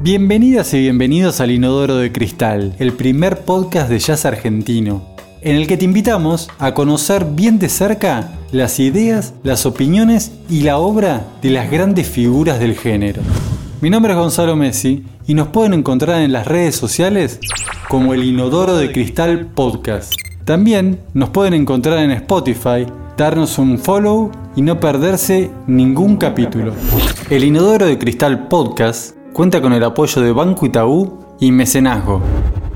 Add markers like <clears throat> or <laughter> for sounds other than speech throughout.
Bienvenidas y bienvenidos al Inodoro de Cristal, el primer podcast de jazz argentino, en el que te invitamos a conocer bien de cerca las ideas, las opiniones y la obra de las grandes figuras del género. Mi nombre es Gonzalo Messi y nos pueden encontrar en las redes sociales como el Inodoro de Cristal Podcast. También nos pueden encontrar en Spotify, darnos un follow y no perderse ningún capítulo. El Inodoro de Cristal Podcast cuenta con el apoyo de Banco Itaú y Mecenazgo.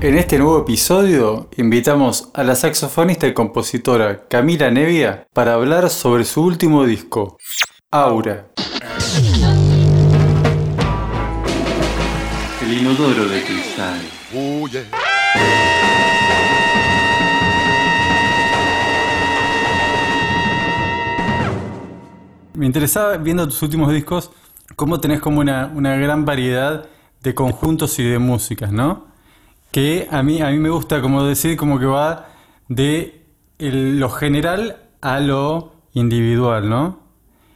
En este nuevo episodio invitamos a la saxofonista y compositora Camila Nevia para hablar sobre su último disco, Aura. El inodoro de cristal. Me interesaba viendo tus últimos discos cómo tenés como una, gran variedad de conjuntos y de músicas, ¿no? Que a mí, a mí me gusta como decir como que va de lo general a lo individual, ¿no?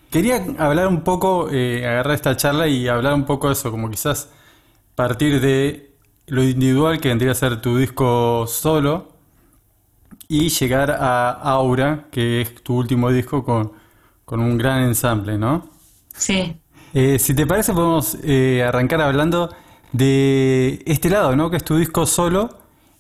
Quería hablar un poco, eh, agarrar esta charla y hablar un poco de eso, como quizás partir de lo individual que vendría a ser tu disco solo y llegar a Aura, que es tu último disco con, con un gran ensamble, ¿no? Sí. Eh, si te parece, podemos eh, arrancar hablando de este lado, ¿no? Que es tu disco solo,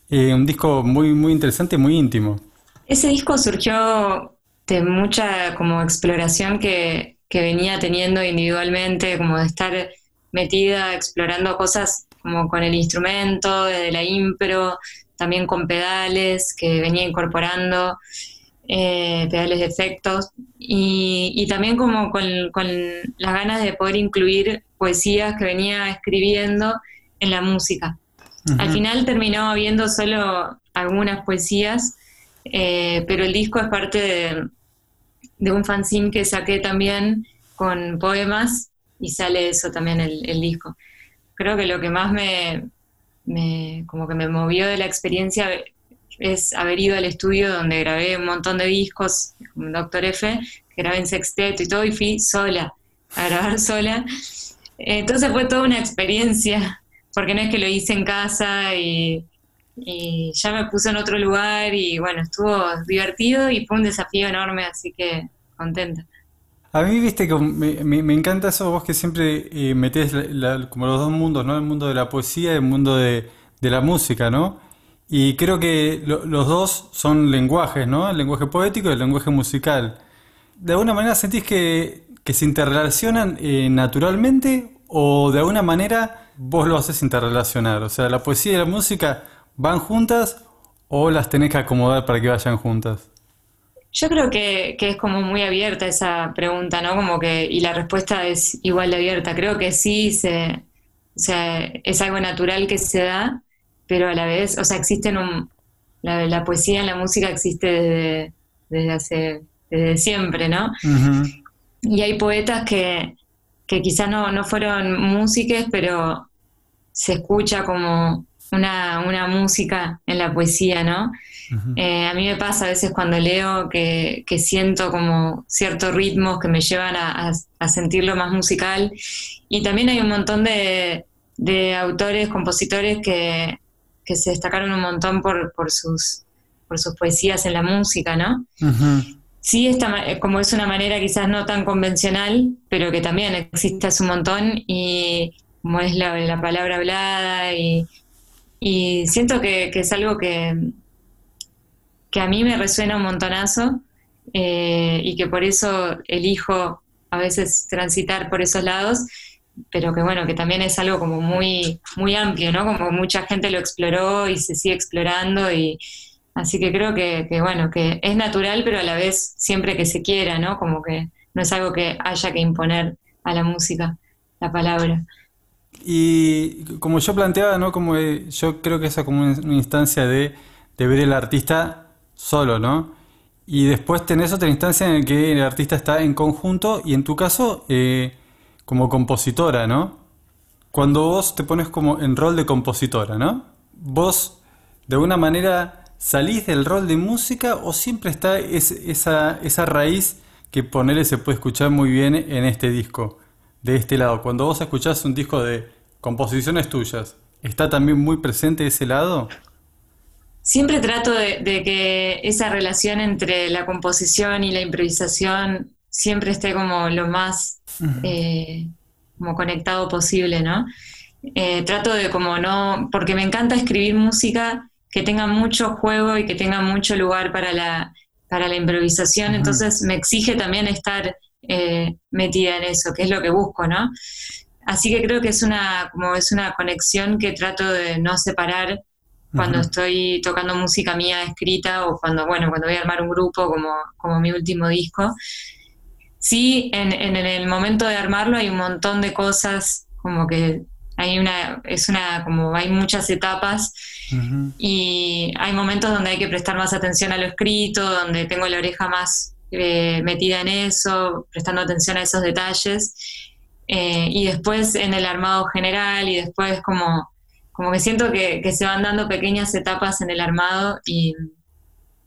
eh, un disco muy, muy interesante, muy íntimo. Ese disco surgió de mucha como exploración que, que venía teniendo individualmente, como de estar metida explorando cosas como con el instrumento, desde la impro, también con pedales que venía incorporando eh, pedales de efectos, y, también como con, las ganas de poder incluir poesías que venía escribiendo en la música. Al final terminó viendo solo algunas poesías, eh, pero el disco es parte de, un fanzine que saqué también con poemas y sale eso también el, el disco. Creo que lo que más me, me, como que me movió de la experiencia es haber ido al estudio donde grabé un montón de discos, con Doctor F, grabé en sexteto y todo, y fui sola, a grabar <laughs> sola. Entonces fue toda una experiencia, porque no es que lo hice en casa y, ya me puse en otro lugar y bueno, estuvo divertido y fue un desafío enorme, así que contenta. A mí, viste, que me, encanta eso, vos que siempre eh, metés como los dos mundos, ¿no? El mundo de la poesía y el mundo de, de la música, ¿no? Y creo que los dos son lenguajes, ¿no? El lenguaje poético y el lenguaje musical. ¿De alguna manera sentís que, se interrelacionan eh, naturalmente o de alguna manera vos lo haces interrelacionar? O sea, la poesía y la música van juntas o las tenés que acomodar para que vayan juntas? Yo creo que, que, es como muy abierta esa pregunta, ¿no? Como que, y la respuesta es igual de abierta. Creo que sí se, o sea, es algo natural que se da, pero a la vez, o sea, existen un, la, poesía en la música existe desde, hace, desde siempre, ¿no? Y hay poetas que, que quizás no, no fueron músicos, pero se escucha como una, una música en la poesía, ¿no? Eh, a mí me pasa a veces cuando leo que, que siento como ciertos ritmos que me llevan a, a, sentirlo más musical. Y también hay un montón de, de autores, compositores que, que se destacaron un montón por, por, sus, por sus poesías en la música, ¿no? Sí, esta, como es una manera quizás no tan convencional, pero que también existe hace un montón y como es la, la palabra hablada y, y siento que, que, es algo que, que a mí me resuena un montonazo eh, y que por eso elijo a veces transitar por esos lados pero que bueno, que también es algo como muy, muy amplio, ¿no? Como mucha gente lo exploró y se sigue explorando y así que creo que, bueno, que es natural, pero a la vez siempre que se quiera, ¿no? Como que no es algo que haya que imponer a la música, la palabra. Y como yo planteaba, ¿no? Como yo creo que esa como una instancia de, de ver el artista solo, ¿no? Y después tenés otra instancia en la que el artista está en conjunto y en tu caso... Eh, como compositora, ¿no? Cuando vos te pones como en rol de compositora, ¿no? Vos de alguna manera salís del rol de música o siempre está esa, esa raíz que ponerle se puede escuchar muy bien en este disco de este lado. Cuando vos escuchás un disco de composiciones tuyas, ¿está también muy presente ese lado? Siempre trato de, que esa relación entre la composición y la improvisación siempre esté como lo más eh, como conectado posible, ¿no? Eh, trato de como no, porque me encanta escribir música que tenga mucho juego y que tenga mucho lugar para la, para la improvisación, entonces me exige también estar eh, metida en eso, que es lo que busco, ¿no? Así que creo que es una, como es una conexión que trato de no separar cuando estoy tocando música mía escrita o cuando, bueno, cuando voy a armar un grupo como, como mi último disco. Sí, en, en el momento de armarlo hay un montón de cosas como que hay una, es una, como hay muchas etapas y hay momentos donde hay que prestar más atención a lo escrito, donde tengo la oreja más eh, metida en eso, prestando atención a esos detalles. Eh, y después en el armado general y después como, como que siento que, se van dando pequeñas etapas en el armado y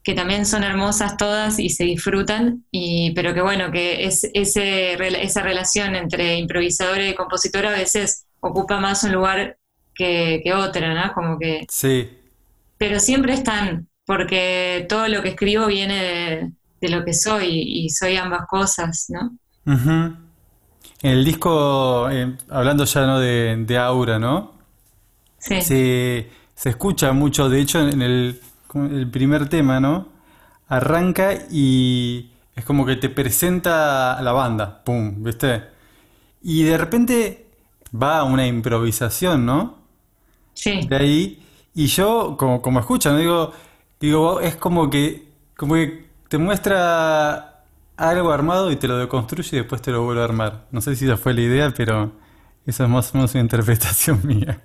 que también son hermosas todas y se disfrutan, y, pero que bueno, que es, ese, esa relación entre improvisadora y compositora a veces ocupa más un lugar que, otra, ¿no? Como que... Sí. Pero siempre están, porque todo lo que escribo viene de, lo que soy y soy ambas cosas, ¿no? En el disco, eh, hablando ya ¿no? de, Aura, ¿no? Sí. Se, escucha mucho, de hecho, en el, el primer tema, ¿no? Arranca y es como que te presenta la banda, ¡pum! ¿Viste? Y de repente va a una improvisación, ¿no? Sí. De ahí, y yo, como, como escuchan, digo, digo, es como que, como que te muestra algo armado y te lo deconstruye y después te lo vuelve a armar. No sé si esa fue la idea, pero esa es más o menos una <laughs> interpretación mía.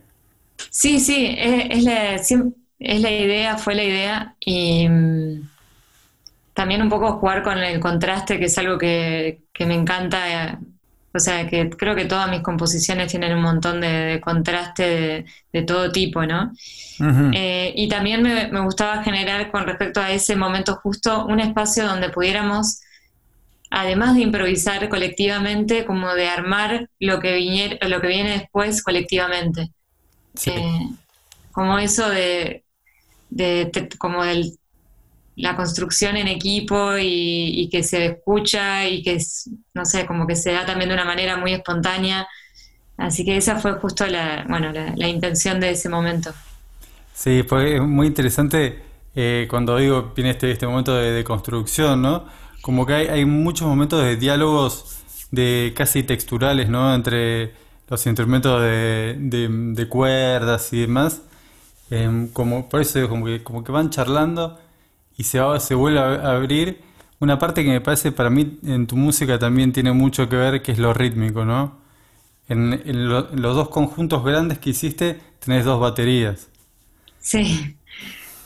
Sí, sí, es, la, es la idea, fue la idea y mm, también un poco jugar con el contraste, que es algo que, que me encanta. Eh, o sea, que creo que todas mis composiciones tienen un montón de, contraste de, todo tipo, ¿no? Eh, y también me, gustaba generar con respecto a ese momento justo un espacio donde pudiéramos, además de improvisar colectivamente, como de armar lo que, lo que viene después colectivamente. Eh, como eso de, de, como del la construcción en equipo y, que se escucha y que, no sé, como que se da también de una manera muy espontánea. Así que esa fue justo la, bueno, la, intención de ese momento. Sí, fue muy interesante eh, cuando digo, viene este, este momento de, construcción, ¿no? Como que hay, muchos momentos de diálogos de casi texturales, ¿no? Entre los instrumentos de, de, cuerdas y demás. Em, como, por eso como que, como que van charlando y se, se vuelve a abrir una parte que me parece para mí en tu música también tiene mucho que ver, que es lo rítmico, ¿no? En, los dos conjuntos grandes que hiciste tenés dos baterías. Sí,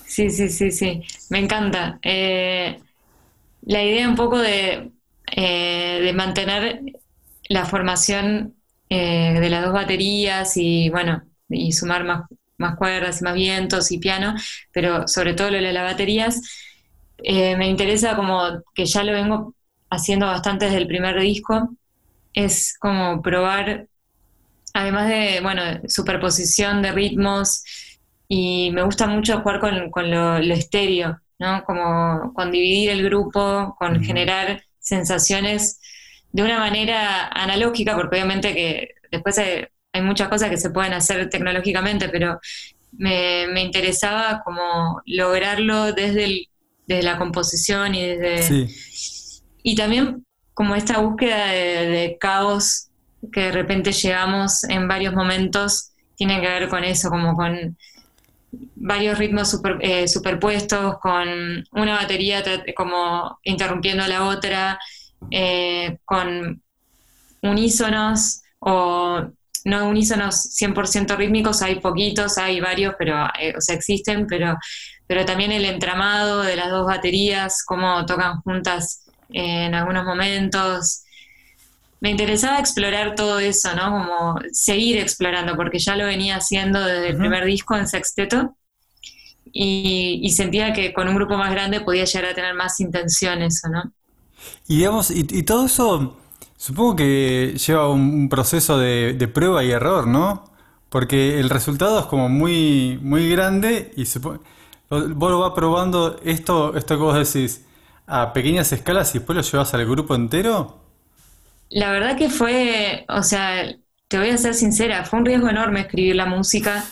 sí, sí, sí, sí. Me encanta. Eh, la idea un poco de, eh, de mantener la formación eh, de las dos baterías y bueno, y sumar más, más cuerdas y más vientos y piano, pero sobre todo lo de las baterías, eh, me interesa como que ya lo vengo haciendo bastante desde el primer disco, es como probar, además de, bueno, superposición de ritmos, y me gusta mucho jugar con, lo, estéreo, ¿no? Como con dividir el grupo, con generar sensaciones de una manera analógica, porque obviamente que después hay muchas cosas que se pueden hacer tecnológicamente, pero me, interesaba como lograrlo desde, desde la composición y desde... Y también como esta búsqueda de, caos que de repente llegamos en varios momentos, tiene que ver con eso, como con varios ritmos eh, superpuestos, con una batería como interrumpiendo a la otra, eh, con unísonos o no unísonos 100% rítmicos, hay poquitos, hay varios, pero eh, o sea, existen, pero, pero también el entramado de las dos baterías, cómo tocan juntas en algunos momentos. Me interesaba explorar todo eso, ¿no? Como seguir explorando, porque ya lo venía haciendo desde el primer disco en sexteto y, sentía que con un grupo más grande podía llegar a tener más intenciones, ¿no? Y digamos, y todo eso Supongo que lleva un, proceso de, prueba y error, ¿no? Porque el resultado es como muy, muy grande y se, vos lo vas probando esto, esto que vos decís a pequeñas escalas y después lo llevas al grupo entero. La verdad que fue, o sea, te voy a ser sincera, fue un riesgo enorme escribir la música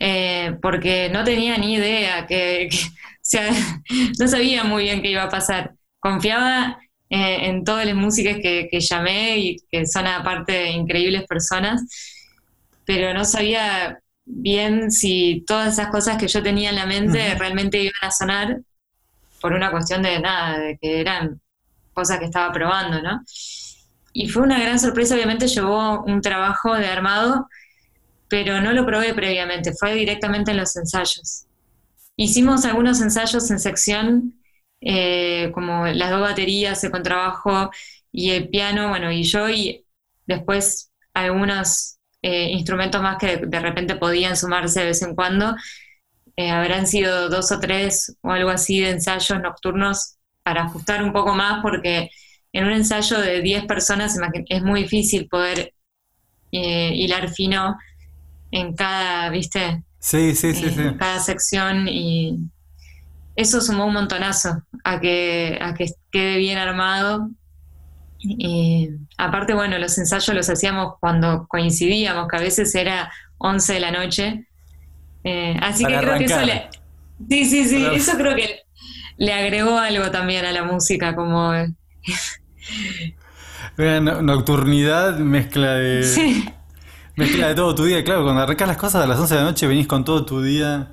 eh, porque no tenía ni idea que, <laughs> o sea, <laughs> no sabía muy bien qué iba a pasar. Confiaba eh, en todas las músicas que, llamé y que son aparte increíbles personas, pero no sabía bien si todas esas cosas que yo tenía en la mente realmente iban a sonar por una cuestión de nada, de que eran cosas que estaba probando, ¿no? Y fue una gran sorpresa, obviamente llevó un trabajo de armado, pero no lo probé previamente, fue directamente en los ensayos. Hicimos algunos ensayos en sección, eh, como las dos baterías, el contrabajo y el piano, bueno, y yo, y después algunos eh, instrumentos más que de repente podían sumarse de vez en cuando. Eh, habrán sido dos o tres o algo así de ensayos nocturnos para ajustar un poco más, porque en un ensayo de 10 personas es muy difícil poder eh, hilar fino en cada, ¿viste? Sí, sí, sí, en cada sección y eso sumó un montonazo a que, a que quede bien armado. Aparte, bueno, los ensayos los hacíamos cuando coincidíamos, que a veces era 11 de la noche. Eh, así que creo que eso le... Sí, sí, sí, eso creo que le agregó algo también a la música, como nocturnidad, mezcla de. <laughs> Mezcla de todo tu día. Claro, cuando arrancas las cosas a las 11 de la noche venís con todo tu día.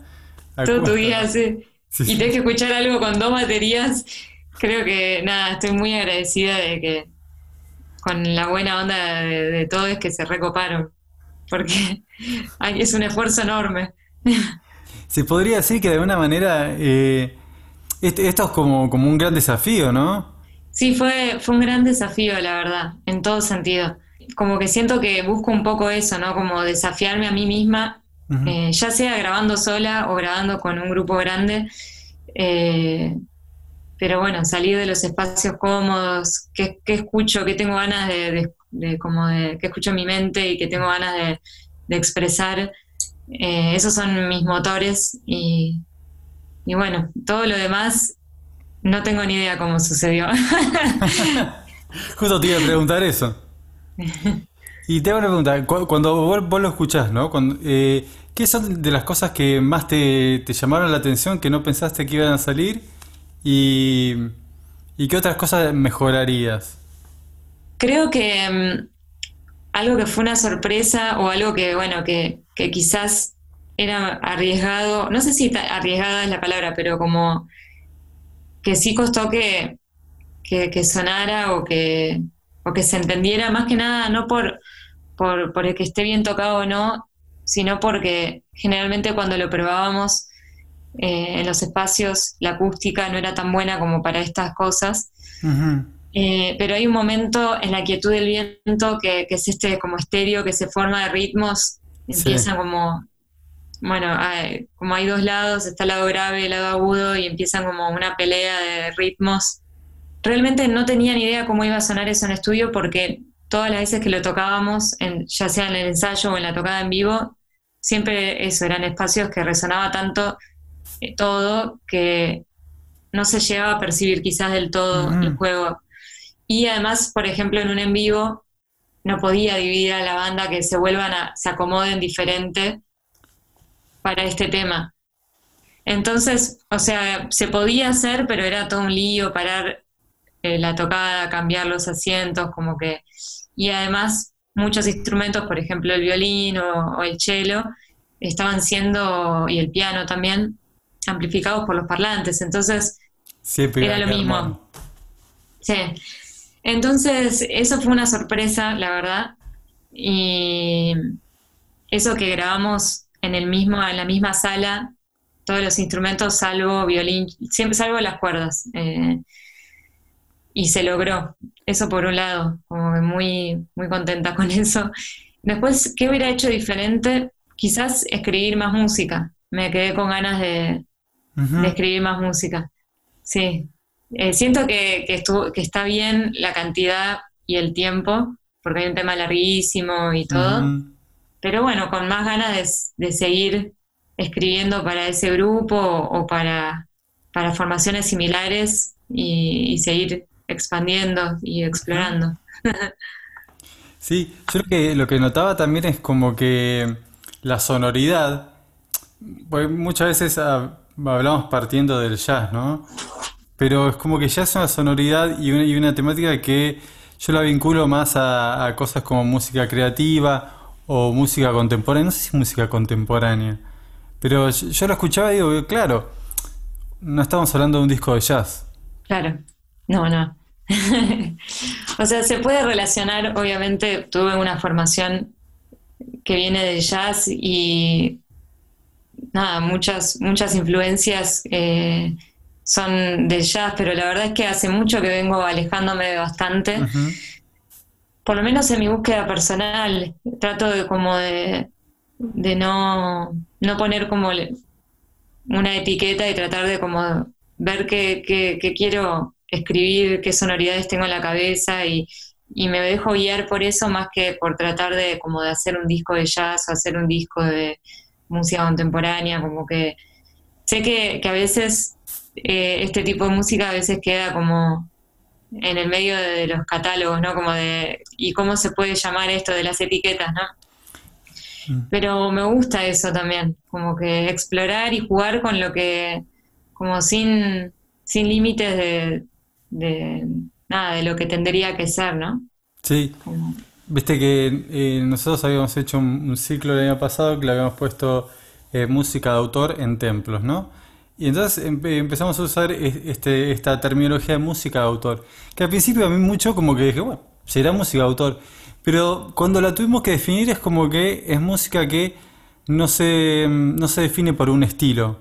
Todo tu día, sí. Y tenés que escuchar algo con dos baterías. Creo que, nada, estoy muy agradecida de que con la buena onda de, todo es que se recoparon. Porque <laughs> es un esfuerzo enorme. Se podría decir que de alguna manera eh, esto es como, como un gran desafío, ¿no? Sí, fue, fue un gran desafío, la verdad, en todo sentido. Como que siento que busco un poco eso, ¿no? Como desafiarme a mí misma, eh, ya sea grabando sola o grabando con un grupo grande. Eh, pero bueno, salir de los espacios cómodos, qué, escucho, qué tengo ganas de, como de, qué escucho en mi mente y qué tengo ganas de, expresar. Eh, esos son mis motores y, y bueno, todo lo demás no tengo ni idea cómo sucedió. <laughs> Justo te iba a preguntar eso. <laughs> Y te hago una pregunta, cuando vos, lo escuchás, ¿no? Eh, ¿Qué son de las cosas que más te, llamaron la atención, que no pensaste que iban a salir? ¿Y, qué otras cosas mejorarías? Creo que mm, algo que fue una sorpresa o algo que, bueno, que, que quizás era arriesgado, no sé si arriesgada es la palabra, pero como que sí costó que, que, sonara o que, o que se entendiera, más que nada no por, por, el que esté bien tocado o no, sino porque generalmente cuando lo probábamos eh, en los espacios la acústica no era tan buena como para estas cosas. Eh, pero hay un momento en la quietud del viento que, es este como estéreo que se forma de ritmos, empiezan como bueno, como hay dos lados, está el lado grave y el lado agudo y empiezan como una pelea de ritmos. Realmente no tenía ni idea cómo iba a sonar eso en estudio porque todas las veces que lo tocábamos, ya sea en el ensayo o en la tocada en vivo, siempre eso, eran espacios que resonaba tanto eh, todo que no se llegaba a percibir quizás del todo el juego. Y además, por ejemplo, en un en vivo no podía dividir a la banda que se vuelvan a, se acomoden diferente para este tema. Entonces, o sea, se podía hacer, pero era todo un lío parar eh, la tocada, cambiar los asientos, como que... Y además muchos instrumentos, por ejemplo el violín o, el cello, estaban siendo, y el piano también, amplificados por los parlantes. Entonces, era lo mismo. Sí. Entonces, eso fue una sorpresa, la verdad. Y eso que grabamos en el mismo, en la misma sala, todos los instrumentos salvo violín, siempre salvo las cuerdas. Eh, y se logró. Eso por un lado, como muy, muy contenta con <laughs> eso. Después, ¿qué hubiera hecho diferente? Quizás escribir más música. Me quedé con ganas de, escribir más música. Sí. Eh, siento que, que, estuvo, que está bien la cantidad y el tiempo, porque hay un tema larguísimo y todo. Pero bueno, con más ganas de, seguir escribiendo para ese grupo o, para, para, formaciones similares y, seguir expandiendo y explorando. <laughs> Sí, yo creo que lo que notaba también es como que la sonoridad, pues muchas veces hablamos partiendo del jazz, ¿no? Pero es como que ya es una sonoridad y una, y una temática que yo la vinculo más a, cosas como música creativa o música contemporánea. No sé si música contemporánea, pero yo, lo escuchaba y digo, claro, no estamos hablando de un disco de jazz. Claro, no, no. <laughs> o sea, se puede relacionar, obviamente tuve una formación que viene de jazz y nada, muchas, muchas influencias eh, son de jazz, pero la verdad es que hace mucho que vengo alejándome bastante. Por lo menos en mi búsqueda personal, trato de como de, de no, no poner como una etiqueta y tratar de como ver qué, qué, quiero escribir, qué sonoridades tengo en la cabeza y, y, me dejo guiar por eso más que por tratar de como de hacer un disco de jazz o hacer un disco de música contemporánea, como que sé que, que a veces eh, este tipo de música a veces queda como en el medio de los catálogos, ¿no? Como de, ¿y cómo se puede llamar esto de las etiquetas, ¿no? Mm. Pero me gusta eso también, como que explorar y jugar con lo que, como sin, sin límites de, de nada, de lo que tendría que ser, ¿no? Sí. Viste que eh, nosotros habíamos hecho un, ciclo el año pasado que le habíamos puesto eh, música de autor en templos, ¿no? Y entonces empezamos a usar este, esta terminología de música de autor, que al principio a mí mucho como que dije, bueno, será música de autor, pero cuando la tuvimos que definir es como que es música que no se, no se define por un estilo.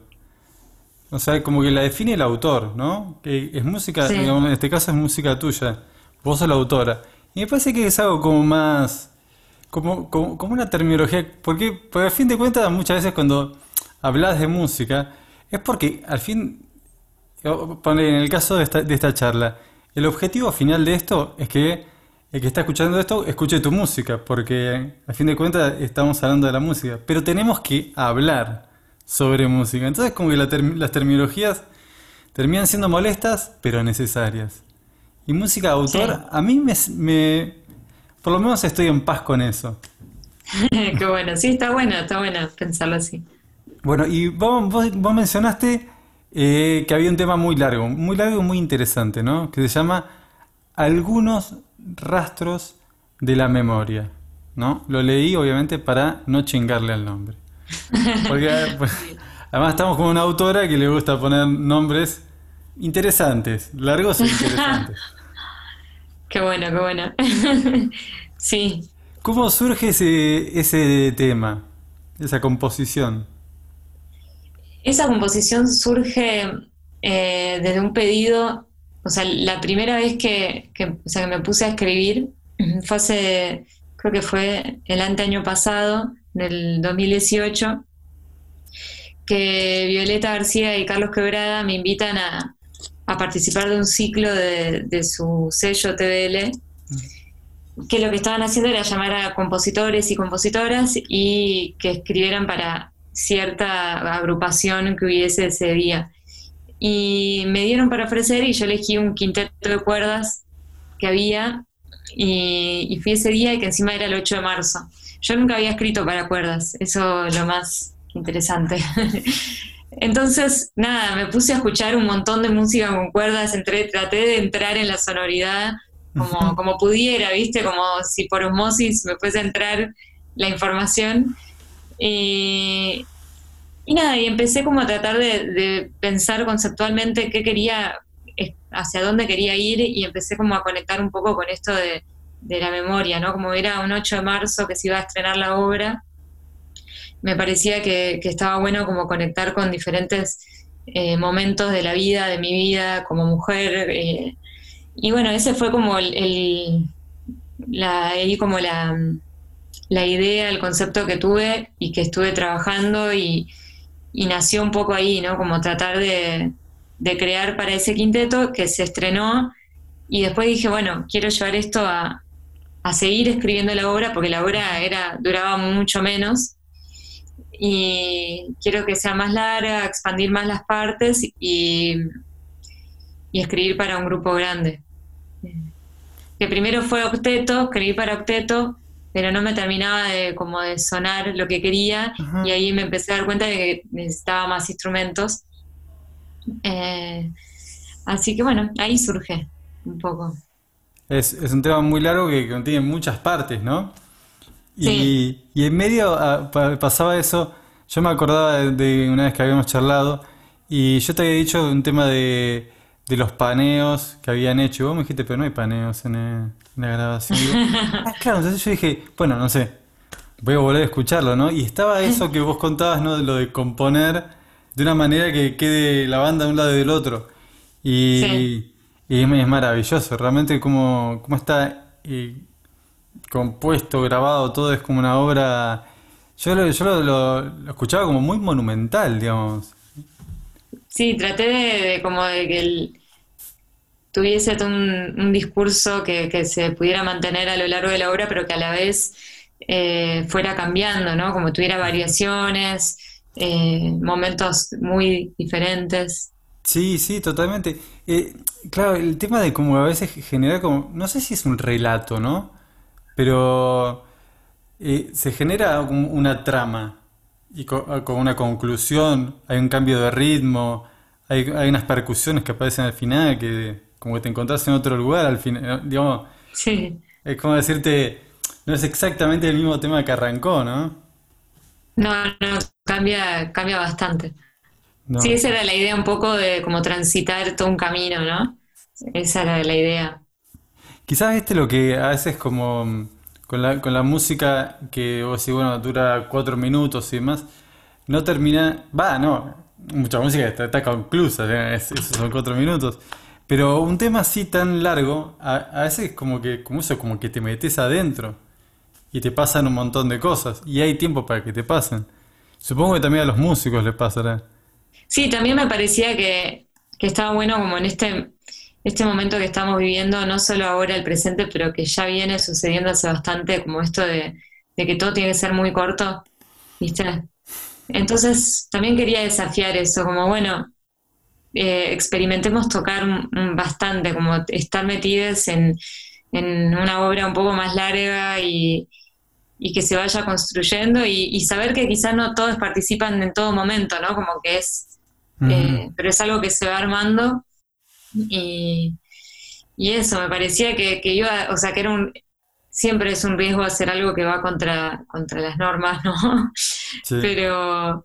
O sea, como que la define el autor, ¿no? Que es música, en este caso es música tuya, vos sos la autora. Y me parece que es algo como más, como, como, como una terminología, porque, porque al fin de cuentas muchas veces cuando hablas de música, es porque al fin, en el caso de esta, de esta charla, el objetivo final de esto es que el que está escuchando esto escuche tu música, porque al fin de cuentas estamos hablando de la música, pero tenemos que hablar sobre música. Entonces como que las terminologías terminan siendo molestas, pero necesarias. Y música de autor, a mí me, me, Por lo menos estoy en paz con eso. <laughs> Qué bueno, sí, está bueno, está bueno pensarlo así. Bueno, y vos, vos, mencionaste eh, que había un tema muy largo, muy largo y muy interesante, ¿no? Que se llama Algunos rastros de la memoria, ¿no? Lo leí obviamente para no chingarle al nombre. Porque <laughs> pues, además estamos con una autora que le gusta poner nombres interesantes, largos e interesantes. <laughs> Qué bueno, qué bueno. <laughs> sí. ¿Cómo surge ese, ese tema, esa composición? Esa composición surge eh, desde un pedido, o sea, la primera vez que, me puse a escribir <clears throat> fue hace, creo que fue el año pasado, del 2018, que Violeta García y Carlos Quebrada me invitan a, participar de un ciclo de, su sello TVL que lo que estaban haciendo era llamar a compositores y compositoras y que escribieran para cierta agrupación que hubiese ese día. Y me dieron para ofrecer y yo elegí un quinteto de cuerdas que había y, fui ese día y que encima era el 8 de marzo. Yo nunca había escrito para cuerdas, eso es lo más interesante. <laughs> Entonces, nada, me puse a escuchar un montón de música con cuerdas, entré, traté de entrar en la sonoridad como, como pudiera, ¿viste? Como si por osmosis me fuese a entrar la información. Y, nada, y empecé como a tratar de, pensar conceptualmente qué quería, hacia dónde quería ir y empecé como a conectar un poco con esto de, la memoria, ¿no? Como era un 8 de marzo que se iba a estrenar la obra, me parecía que, estaba bueno como conectar con diferentes eh, momentos de la vida, de mi vida como mujer. Eh, y bueno, ese fue como el, la, ahí como la, la idea, el concepto que tuve y que estuve trabajando y, nació un poco ahí, ¿no? Como tratar de, crear para ese quinteto que se estrenó y después dije, bueno, quiero llevar esto a, a seguir escribiendo la obra, porque la obra era, duraba mucho menos. Y quiero que sea más larga, expandir más las partes y, y escribir para un grupo grande. Que primero fue octeto, escribí para octeto, pero no me terminaba de como de sonar lo que quería y ahí me empecé a dar cuenta de que necesitaba más instrumentos. Eh, así que bueno, ahí surge un poco. Es, un tema muy largo que contiene muchas partes, ¿no? Y, y en medio ah, pasaba eso, yo me acordaba de, una vez que habíamos charlado y yo te había dicho un tema de, de los paneos que habían hecho. Vos me dijiste, pero no hay paneos en, en la grabación. <laughs> ah, claro, entonces yo dije, bueno, no sé, voy a volver a escucharlo, ¿no? Y estaba eso que vos contabas, ¿no? Lo de componer de una manera que quede la banda de un lado y del otro. Y, y es, maravilloso, realmente como, como está eh, compuesto, grabado, todo es como una obra... Yo, lo, yo lo, escuchaba como muy monumental, digamos. Sí, traté de, como de que tuviese un, discurso que, se pudiera mantener a lo largo de la obra, pero que a la vez eh, fuera cambiando, ¿no? Como tuviera variaciones, eh, momentos muy diferentes. Sí, sí, totalmente. Eh, claro, el tema de cómo a veces genera como, no sé si es un relato, ¿no? Pero eh, se genera una trama y ah, con, una conclusión, hay un cambio de ritmo, hay, hay unas percusiones que aparecen al final que como que te encontrás en otro lugar al final, eh, digamos. Sí. Es como decirte, no es exactamente el mismo tema que arrancó, ¿no? No, no, cambia, cambia bastante. Sí, esa era la idea un poco de como transitar todo un camino, ¿no? Esa era la idea. Quizás este lo que haces como mm, con la, con la música que vos decís, bueno, dura cuatro minutos y demás, no termina, va, no, mucha música está, está conclusa, esos son cuatro minutos, pero un tema así tan largo, a, a veces como que, como eso, como que te metes adentro y te pasan un montón de cosas y hay tiempo para que te pasen. Supongo que también a los músicos les pasará. Sí, también me parecía que, estaba bueno como en este, este momento que estamos viviendo, no solo ahora el presente, pero que ya viene sucediendo hace bastante, como esto de, que todo tiene que ser muy corto, ¿viste? Entonces también quería desafiar eso, como bueno, eh, experimentemos tocar bastante, como estar metidos en, en una obra un poco más larga y, y que se vaya construyendo y, saber que quizás no todos participan en todo momento, ¿no? Como que es, eh, pero es algo que se va armando y, y eso, me parecía que, que, iba, o sea, que era un, siempre es un riesgo hacer algo que va contra, contra las normas, ¿no? Pero,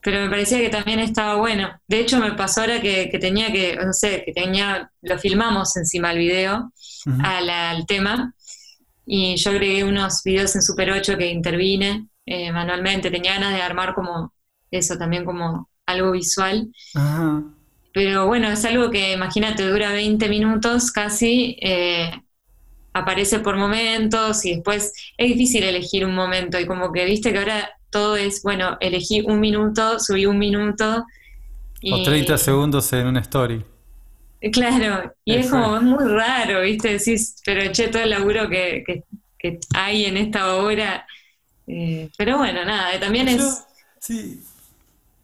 pero me parecía que también estaba bueno. De hecho, me pasó ahora que, tenía que, no sé, que tenía, lo filmamos encima el video al tema y yo agregué unos videos en Super 8 que intervine eh, manualmente. Tenía ganas de armar como eso, también como algo visual. Pero bueno, es algo que imagínate, dura 20 minutos casi, eh, aparece por momentos y después es difícil elegir un momento y como que viste que ahora todo es, bueno, elegí un minuto, subí un minuto. O 30 segundos en una story. Claro, y es como, es muy raro, ¿viste? Decís, pero che, todo el laburo que, que, hay en esta obra. Eh, pero bueno, nada, también es. Sí,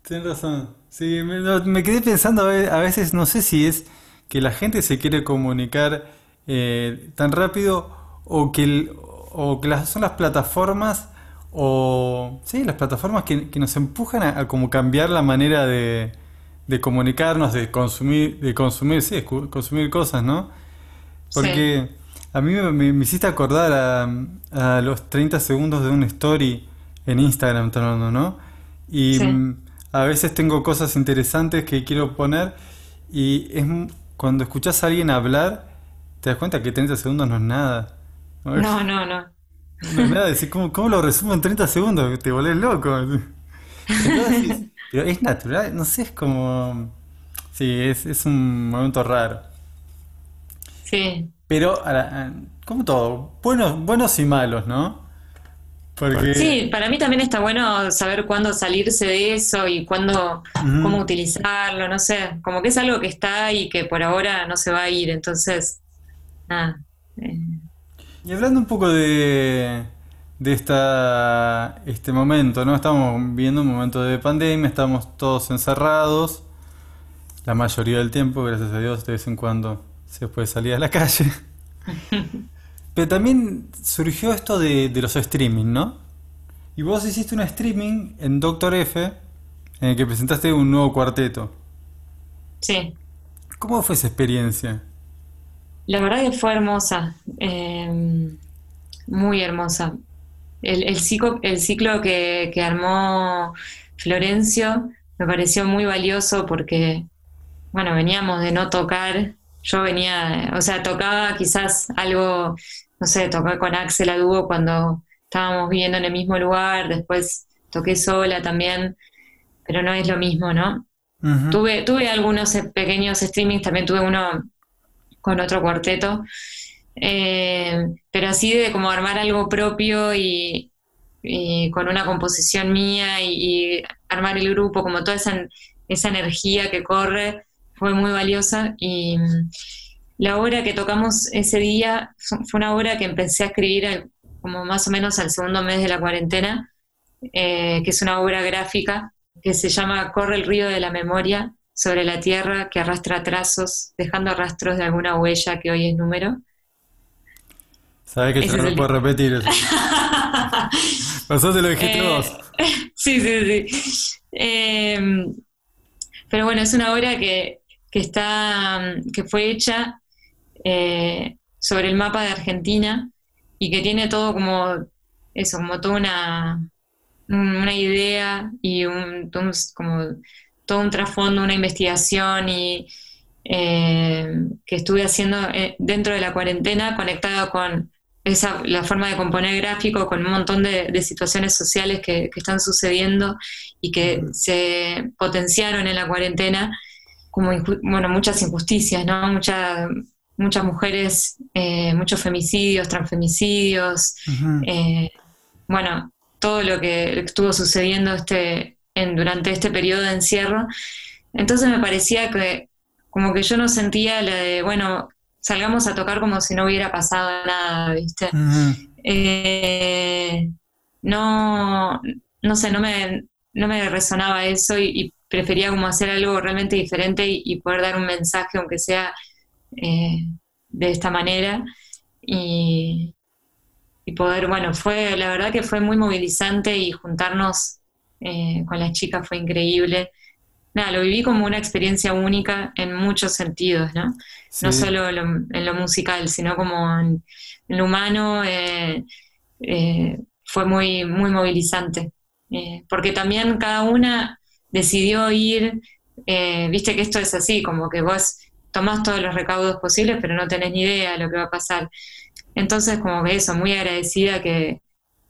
tienes razón. Sí, me, quedé pensando a veces, no sé si es que la gente se quiere comunicar eh, tan rápido o que, o que las, son las plataformas o sí, las plataformas que, nos empujan a como cambiar la manera de de comunicarnos, de consumir, de consumir, sí, consumir cosas, ¿no? Porque a mí me, hiciste acordar a, los 30 segundos de una story en Instagram, ¿no? Y mm, a veces tengo cosas interesantes que quiero poner y es cuando escuchas a alguien hablar, te das cuenta que 30 segundos no es nada. No, no, no. No, es nada, ¿cómo, ¿cómo, lo resumo en 30 segundos? Te volvés loco. Entonces, pero es natural, no sé, es como... Sí, es, es un momento raro. Sí. Pero, como todo, buenos, buenos y malos, ¿no? Porque... Sí, para mí también está bueno saber cuándo salirse de eso y cuándo, cómo utilizarlo, no sé, como que es algo que está y que por ahora no se va a ir, entonces, nada. Eh. Y hablando un poco de, de esta, este momento, ¿no? Estamos viendo un momento de pandemia, estamos todos encerrados, la mayoría del tiempo, gracias a Dios, de vez en cuando se puede salir a la calle. <laughs> Pero también surgió esto de, de los streaming, ¿no? Y vos hiciste un streaming en Doctor F, en el que presentaste un nuevo cuarteto. Sí. ¿Cómo fue esa experiencia? La verdad que fue hermosa, eh, muy hermosa. El, el ciclo, el ciclo que, que armó Florencio me pareció muy valioso porque, bueno, veníamos de no tocar. Yo venía, o sea, tocaba quizás algo, no sé, tocar con Axel a dúo cuando estábamos viviendo en el mismo lugar, después toqué sola también, pero no es lo mismo, ¿no? Tuve, tuve algunos eh, pequeños streamings, también tuve uno con otro cuarteto, eh, pero así de como armar algo propio y, y con una composición mía y, y armar el grupo, como toda esa, esa energía que corre, fue muy valiosa y la obra que tocamos ese día fu- fue una obra que empecé a escribir al- como más o menos al segundo mes de la cuarentena, eh, que es una obra gráfica que se llama Corre el río de la memoria sobre la tierra que arrastra trazos, dejando rastros de alguna huella que hoy es número. Sabés que yo no el- puedo repetir eso. <laughs> Vosotros lo dijiste Eh, vos. <laughs> Sí, sí, sí. Eh, pero bueno, es una obra que, que está, que fue hecha eh, sobre el mapa de Argentina y que tiene todo como eso, como toda una, una idea y un, todo un- como todo un trasfondo, una investigación y eh, que estuve haciendo eh, dentro de la cuarentena conectada con esa, la forma de componer gráfico, con un montón de, de situaciones sociales que, que están sucediendo y que se potenciaron en la cuarentena, como bueno, muchas injusticias, ¿no? Mucha- muchas mujeres, eh, muchos femicidios, transfemicidios, eh, bueno, todo lo que estuvo sucediendo este, en, durante este periodo de encierro. Entonces me parecía que como que yo no sentía la de, bueno, salgamos a tocar como si no hubiera pasado nada, ¿viste? Eh, no, no sé, no me, no me resonaba eso y, y prefería como hacer algo realmente diferente y, y poder dar un mensaje, aunque sea eh, de esta manera. Y, y poder, bueno, fue, la verdad que fue muy movilizante y juntarnos eh, con las chicas fue increíble. Nada, lo viví como una experiencia única en muchos sentidos, ¿no? No solo lo- en lo musical, sino como en, en lo humano, eh, fue muy, muy movilizante. Porque también cada una decidió ir, viste que esto es así, como que vos tomás todos los recaudos posibles, pero no tenés ni idea de lo que va a pasar. Entonces, como que eso, muy agradecida que,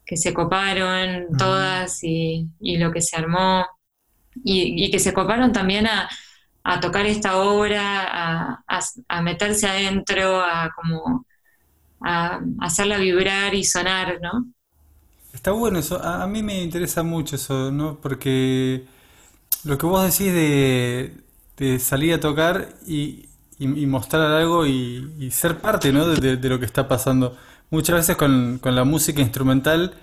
que se coparon todas y, y lo que se armó, y, y que se coparon también a, a tocar esta obra, a, a- a meterse adentro, a como a hacerla vibrar y sonar, ¿no? Está bueno eso. A, a mí me interesa mucho eso, ¿no? Porque lo que vos decís de, de salir a tocar y, y- y mostrar algo y, y ser parte, ¿no? De, de- de lo que está pasando. Muchas veces con, con la música instrumental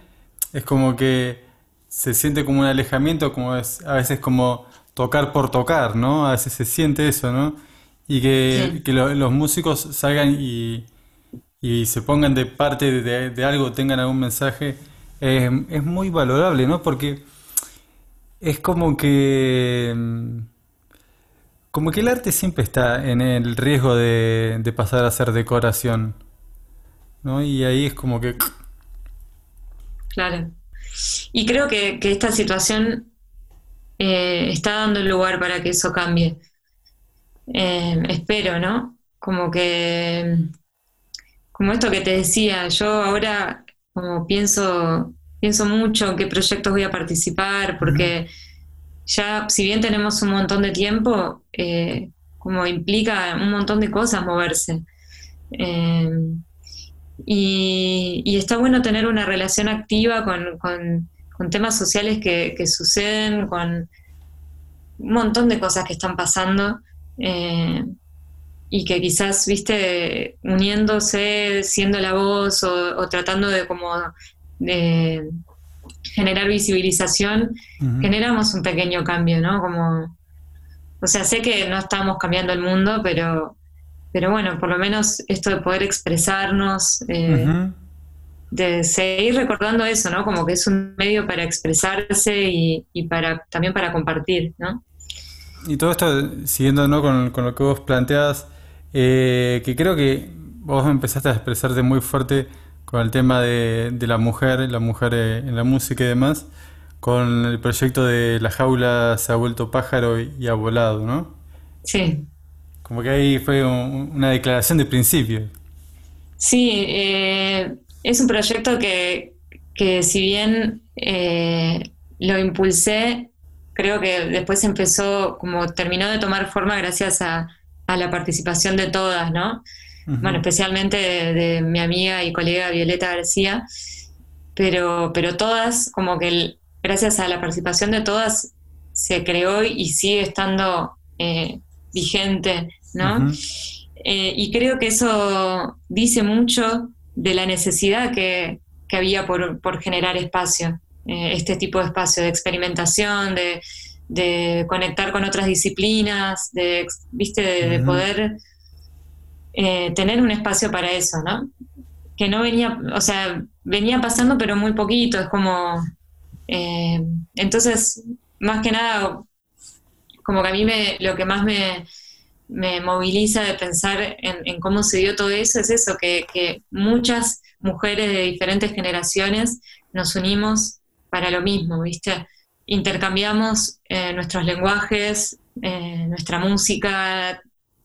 es como que se siente como un alejamiento, como es, a veces como tocar por tocar, ¿no? A veces se siente eso, ¿no? Y que, Sí. que lo- los músicos salgan y, y se pongan de parte de, de algo, tengan algún mensaje, eh, es muy valorable, ¿no? Porque es como que, mm, como que el arte siempre está en el riesgo de, de pasar a ser decoración, ¿no? Y ahí es como que, Claro. Y creo que, que esta situación eh, está dando lugar para que eso cambie. Eh, espero, ¿no? Como que, como esto que te decía, yo ahora como pienso, pienso mucho en qué proyectos voy a participar, porque ya, si bien tenemos un montón de tiempo, eh, como implica un montón de cosas moverse. Eh, y, está bueno tener una relación activa con, con- temas sociales que, que suceden, con un montón de cosas que están pasando. eh, y que quizás, viste, uniéndose, siendo la voz o, tratando de como de generar visibilización, generamos un pequeño cambio, ¿no? Como, o sea, sé que no estamos cambiando el mundo, pero, pero bueno, por lo menos esto de poder expresarnos, eh, de seguir recordando eso, ¿no? Como que es un medio para expresarse y, para también para compartir, ¿no? Y todo esto, siguiendo ¿no? con, lo que vos planteas, eh, que creo que vos empezaste a expresarte muy fuerte con el tema de, la mujer, la mujer eh, en la música y demás, con el proyecto de La jaula se ha vuelto pájaro y, ha volado, ¿no? Sí. Como que ahí fue una declaración de principio. Sí, eh, es un proyecto que, si bien eh, lo impulsé, creo que después empezó, como terminó de tomar forma gracias a, la participación de todas, ¿no? Bueno, especialmente de, mi amiga y colega Violeta García, pero, pero todas, como que gracias a la participación de todas, se creó y sigue estando eh, vigente, ¿no? Eh, y creo que eso dice mucho de la necesidad que, había por, generar espacio, eh, este tipo de espacio de experimentación, de, conectar con otras disciplinas, de, ¿viste? de, poder eh, tener un espacio para eso, ¿no? Que no venía, o sea, venía pasando pero muy poquito, es como... Eh, entonces, más que nada, como que a mí me, lo que más me, me moviliza de pensar en, cómo se dio todo eso es eso, que, muchas mujeres de diferentes generaciones nos unimos para lo mismo, ¿viste? Intercambiamos eh, nuestros lenguajes, nuestra música,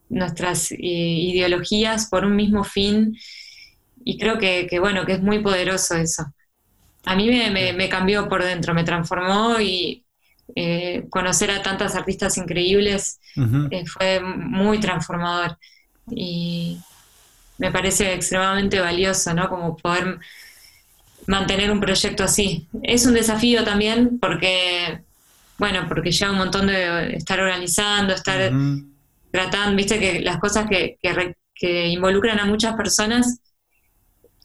nuestras eh, ideologías por un mismo fin y creo que, bueno, que es muy poderoso eso. A mí me, me cambió por dentro, me transformó y eh, conocer a tantas artistas increíbles eh, fue muy transformador y me parece extremadamente valioso, ¿no? Como poder mantener un proyecto así. Es un desafío también porque, bueno, porque lleva un montón de estar organizando, estar tratando, viste que las cosas que, que involucran a muchas personas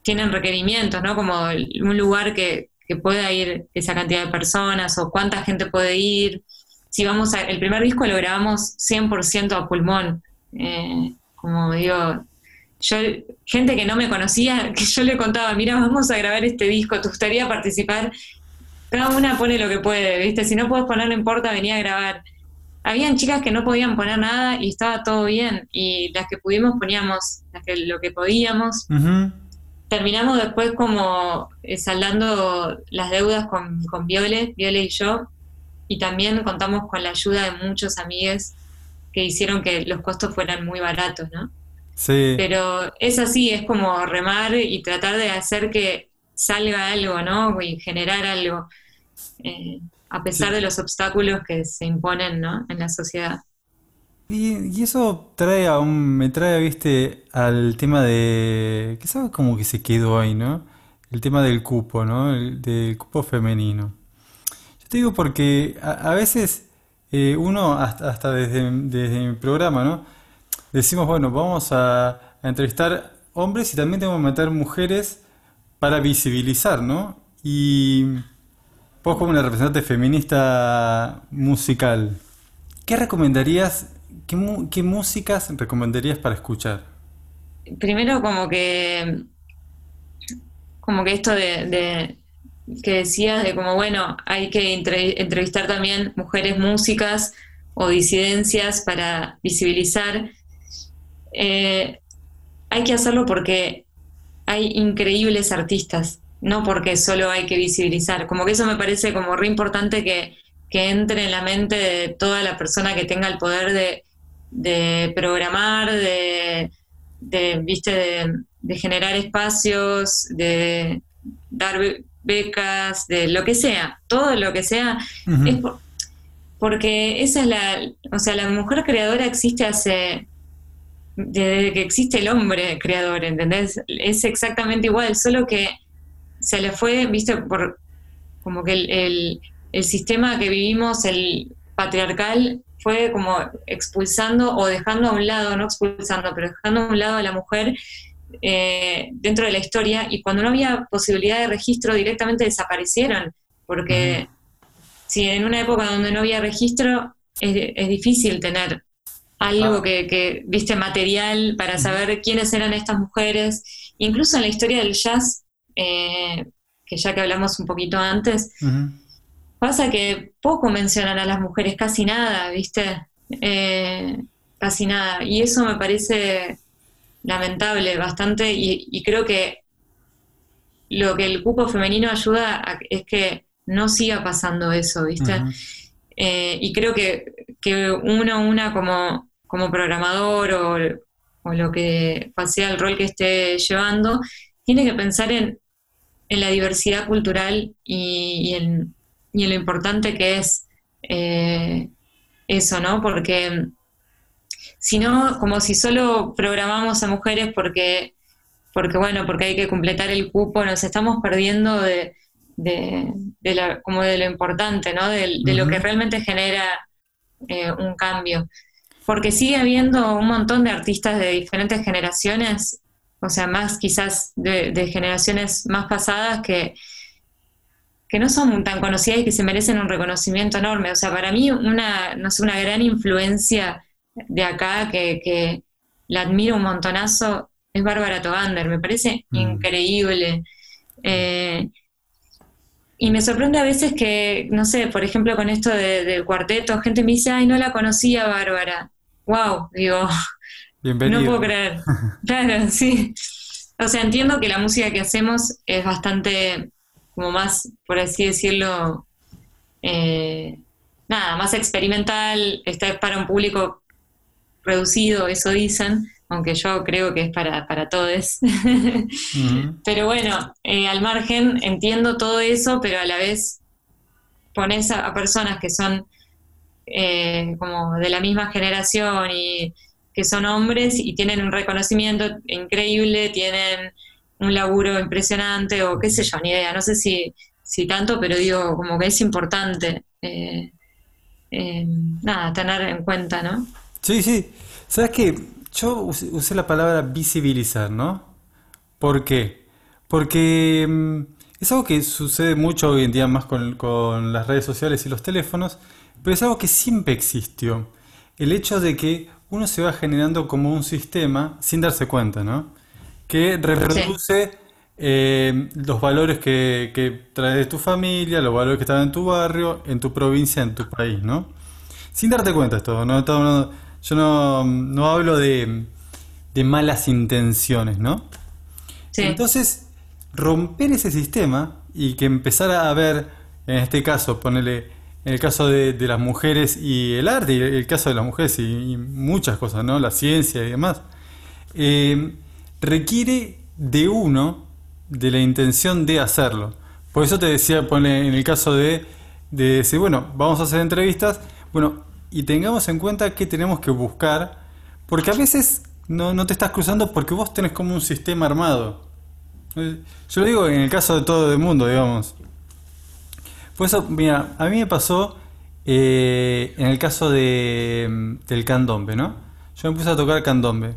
tienen requerimientos, ¿no? Como un lugar que, que pueda ir esa cantidad de personas o cuánta gente puede ir. Si vamos a, el primer disco lo grabamos 100% a pulmón. Eh, como digo, yo, gente que no me conocía, <laughs> que yo le contaba, mira, vamos a grabar este disco, ¿te gustaría participar? Cada una pone lo que puede, ¿viste? Si no puedes poner, no importa, venía a grabar. Habían chicas que no podían poner nada y estaba todo bien. Y las que pudimos poníamos las que, lo que podíamos terminamos después como eh, saldando las deudas con, con Viole, Viole y yo, y también contamos con la ayuda de muchos amigos que hicieron que los costos fueran muy baratos, ¿no? Sí. Pero es así, es como remar y tratar de hacer que salga algo, ¿no? Y generar algo, eh, a pesar de los obstáculos que se imponen, ¿no? En la sociedad. Y, eso trae a un, me trae, viste, al tema de, que sabe como que se quedó ahí, ¿no? El tema del cupo, ¿no? El, del cupo femenino. Yo te digo porque a, veces eh, uno, hasta, hasta desde, desde, mi programa, ¿no? Decimos, bueno, vamos a, entrevistar hombres y también tenemos que meter mujeres para visibilizar, ¿no? Y vos como una representante feminista musical, ¿qué recomendarías ¿Qué, músicas recomendarías para escuchar? Primero como que como que esto de, que decías de como bueno hay que entrevistar también mujeres músicas o disidencias para visibilizar eh, hay que hacerlo porque hay increíbles artistas no porque solo hay que visibilizar como que eso me parece como re importante que, que entre en la mente de toda la persona que tenga el poder de de programar, de, ¿viste? De, generar espacios, de dar becas, de lo que sea, todo lo que sea, es porque esa es la, o sea, la mujer creadora existe hace, desde que existe el hombre creador, ¿entendés? Es exactamente igual, solo que se le fue, viste, por como que el, el sistema que vivimos, el patriarcal, fue como expulsando o dejando a un lado, no expulsando, pero dejando a un lado a la mujer eh, dentro de la historia y cuando no había posibilidad de registro directamente desaparecieron, porque si en una época donde no había registro es, difícil tener algo que, viste, material para saber quiénes eran estas mujeres, incluso en la historia del jazz, eh, que ya que hablamos un poquito antes, pasa que poco mencionan a las mujeres, casi nada, viste, eh, casi nada, y eso me parece lamentable bastante y, creo que lo que el cupo femenino ayuda es que no siga pasando eso, ¿viste? Eh, y creo que, que, uno, una como, como programador o, lo que sea el rol que esté llevando, tiene que pensar en, en la diversidad cultural y, en, y, en, lo importante que es eh, eso, ¿no? Porque sino como si solo programamos a mujeres porque, porque bueno, porque hay que completar el cupo, nos estamos perdiendo de, de, como de lo importante, ¿no? De, lo que realmente genera eh, un cambio. Porque sigue habiendo un montón de artistas de diferentes generaciones, o sea, más quizás de, generaciones más pasadas que, que no son tan conocidas y que se merecen un reconocimiento enorme. O sea, para mí una, no sé, una gran influencia de acá que, la admiro un montonazo es Bárbara Togander, me parece mm. increíble. Eh, y me sorprende a veces que, no sé, por ejemplo, con esto del cuarteto, gente me dice, ay, no la conocía Bárbara. Wow, digo, no puedo creer. <laughs> claro, sí. O sea, entiendo que la música que hacemos es bastante, como más, por así decirlo, eh, nada, más experimental, está para un público reducido, eso dicen, aunque yo creo que es para, para todos. <laughs> Pero bueno, eh, al margen entiendo todo eso, pero a la vez pones a, personas que son eh, como de la misma generación y que son hombres y tienen un reconocimiento increíble, tienen un laburo impresionante o qué sé yo, ni idea, no sé si, si tanto, pero digo, como que es importante, eh, nada, tener en cuenta, ¿no? Sí, sí. ¿Sabes qué? Yo usé la palabra visibilizar, ¿no? ¿Por qué? Porque mm, es algo que sucede mucho hoy en día más con, las redes sociales y los teléfonos, pero es algo que siempre existió. El hecho de que uno se va generando como un sistema sin darse cuenta, ¿no? Que reproduce eh, los valores que, que traes de tu familia, los valores que están en tu barrio, en tu provincia, en tu país, ¿no? Sin darte cuenta esto, ¿no? Yo no, hablo de, malas intenciones, ¿no? Entonces, romper ese sistema y que empezara a ver, en este caso, ponerle, en el caso de, las mujeres y el arte, y el caso de las mujeres y, muchas cosas, ¿no? La ciencia y demás, eh, requiere de uno, de la intención de hacerlo. Por eso te decía, pone en el caso de, de decir, bueno, vamos a hacer entrevistas, bueno, y tengamos en cuenta que tenemos que buscar, porque a veces no, no te estás cruzando porque vos tenés como un sistema armado. Yo lo digo en el caso de todo el mundo, digamos. Por eso, mira, a mí me pasó eh, en el caso de, del candombe, ¿no? Yo me puse a tocar candombe.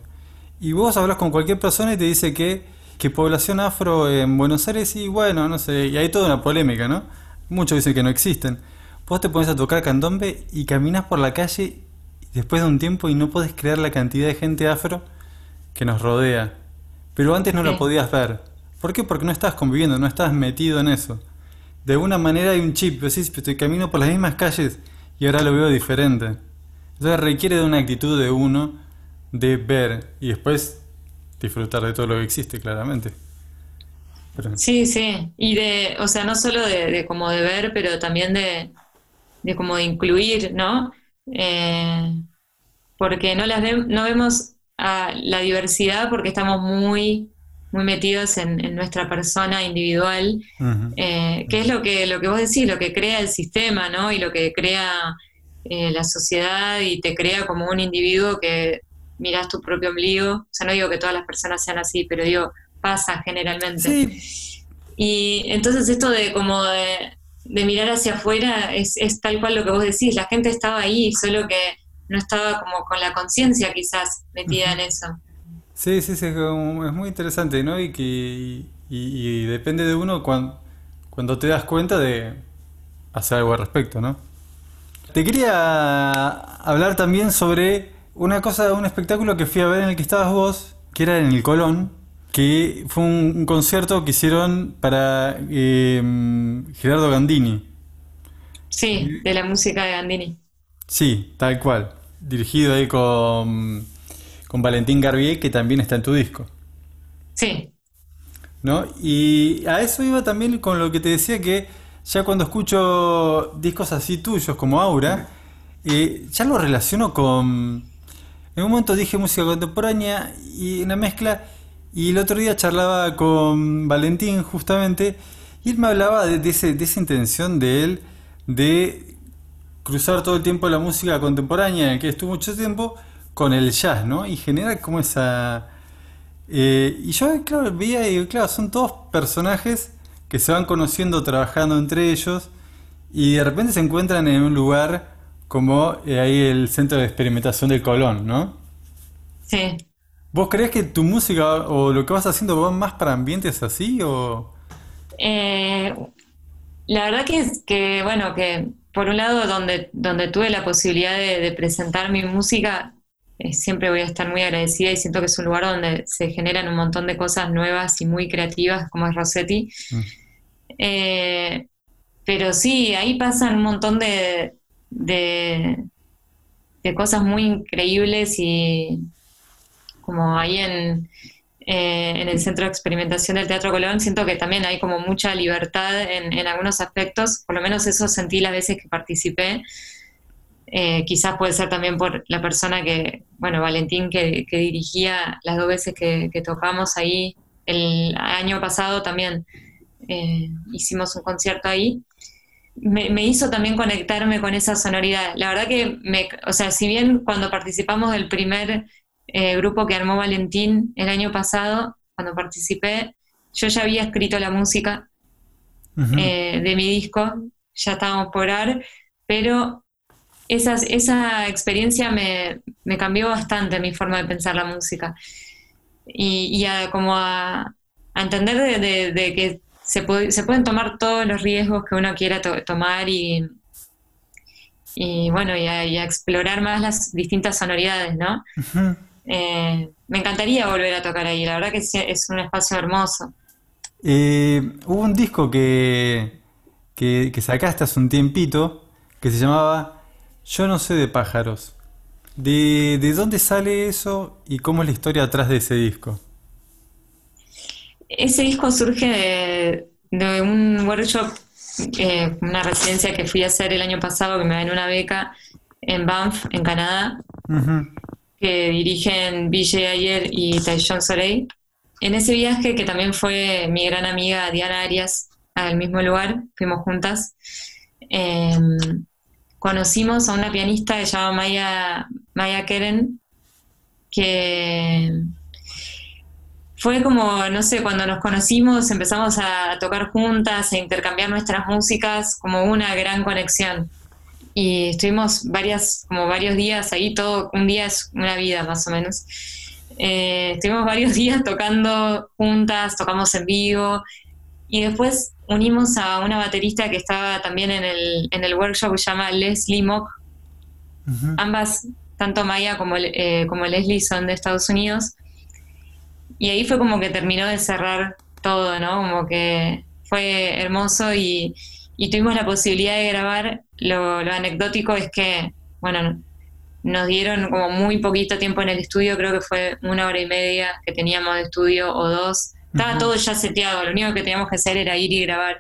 Y vos hablas con cualquier persona y te dice que, que población afro en Buenos Aires, y bueno, no sé, y hay toda una polémica, ¿no? Muchos dicen que no existen. Vos te pones a tocar candombe y caminas por la calle después de un tiempo y no podés creer la cantidad de gente afro que nos rodea. Pero antes no la podías ver. ¿Por qué? Porque no estás conviviendo, no estás metido en eso. De alguna manera hay un chip, decís, estoy camino por las mismas calles y ahora lo veo diferente. Entonces requiere de una actitud de uno de ver y después disfrutar de todo lo que existe, claramente. Sí, sí, y de, o sea, no solo de como de ver, pero también de, de como de incluir, ¿no? Eh, porque no las no vemos a la diversidad porque estamos muy muy metidos en, nuestra persona individual, eh, que es lo que, lo que vos decís, lo que crea el sistema, ¿no? Y lo que crea eh, la sociedad y te crea como un individuo que miras tu propio ombligo. O sea, no digo que todas las personas sean así, pero digo, pasa generalmente. Y entonces esto de como de, de mirar hacia afuera es, es, tal cual lo que vos decís, la gente estaba ahí, solo que no estaba como con la conciencia quizás metida en eso. Sí, sí, sí, es muy interesante, ¿no? Y que y, depende de uno cuando, cuando te das cuenta de hacer algo al respecto, ¿no? Te quería hablar también sobre una cosa, un espectáculo que fui a ver en el que estabas vos, que era en el Colón, que fue un, concierto que hicieron para em, Gerardo Gandini. Sí, de la música de Gandini. Sí, tal cual. Dirigido ahí con, con Valentín Garbier, que también está en tu disco. Sí. ¿No? Y a eso iba también con lo que te decía que ya cuando escucho discos así tuyos como Aura, eh, ya lo relaciono con... En un momento dije música contemporánea y una mezcla y el otro día charlaba con Valentín justamente y él me hablaba de, ese, de esa intención de él de cruzar todo el tiempo la música contemporánea en el que estuvo mucho tiempo con el jazz, ¿no? Y genera como esa... Eh, y yo, claro, veía y claro, son todos personajes que se van conociendo trabajando entre ellos y de repente se encuentran en un lugar como eh, ahí el centro de experimentación del Colón, ¿no? Sí. ¿Vos crees que tu música o lo que vas haciendo va más para ambientes así o...? Eh, la verdad que es que, bueno, que por un lado donde, donde tuve la posibilidad de, presentar mi música, eh, siempre voy a estar muy agradecida y siento que es un lugar donde se generan un montón de cosas nuevas y muy creativas, como es Rossetti. Mm. Eh, pero sí, ahí pasan un montón de, de, de cosas muy increíbles y, como ahí en, eh, en el Centro de Experimentación del Teatro Colón, siento que también hay como mucha libertad en, algunos aspectos, por lo menos eso sentí las veces que participé. Eh, quizás puede ser también por la persona que, bueno, Valentín, que, dirigía las dos veces que, tocamos ahí. El año pasado también eh, hicimos un concierto ahí. Me, me, hizo también conectarme con esa sonoridad. La verdad que, me, o sea, si bien cuando participamos del primer eh, grupo que armó Valentín el año pasado, cuando participé, yo ya había escrito la música de mi disco, ya estábamos por ar, pero esa experiencia me, cambió bastante mi forma de pensar la música. Y, a, como a, entender de, que se, pueden tomar todos los riesgos que uno quiera tomar y, y bueno, y a, explorar más las distintas sonoridades, ¿no? Eh, me encantaría volver a tocar ahí, la verdad que es, un espacio hermoso. Eh, hubo un disco que, que, sacaste hace un tiempito que se llamaba Yo no sé de pájaros. ¿De, dónde sale eso y cómo es la historia atrás de ese disco? Ese disco surge de, un workshop, eh, una residencia que fui a hacer el año pasado, que me ganó una beca en Banff, en Canadá que dirigen BJ Ayer y Taishon Soleil. En ese viaje, que también fue mi gran amiga Diana Arias, al mismo lugar, fuimos juntas, em, conocimos a una pianista que se llama Maya, Maya Keren, que fue como, no sé, cuando nos conocimos empezamos a tocar juntas, a intercambiar nuestras músicas, como una gran conexión y estuvimos varias, como varios días ahí, todo, un día es una vida más o menos. Eh, estuvimos varios <laughs> días tocando juntas, tocamos en vivo y después unimos a una baterista que estaba también en el, en el workshop que se llama Leslie Mock. Ambas, tanto Maya como, eh, como Leslie, son de Estados Unidos. Y ahí fue como que terminó de cerrar todo, ¿no? Como que fue hermoso y, y tuvimos la posibilidad de grabar. Lo, anecdótico es que, bueno, nos dieron como muy poquito tiempo en el estudio, creo que fue una hora y media que teníamos de estudio o dos. Estaba todo ya seteado, lo único que teníamos que hacer era ir y grabar.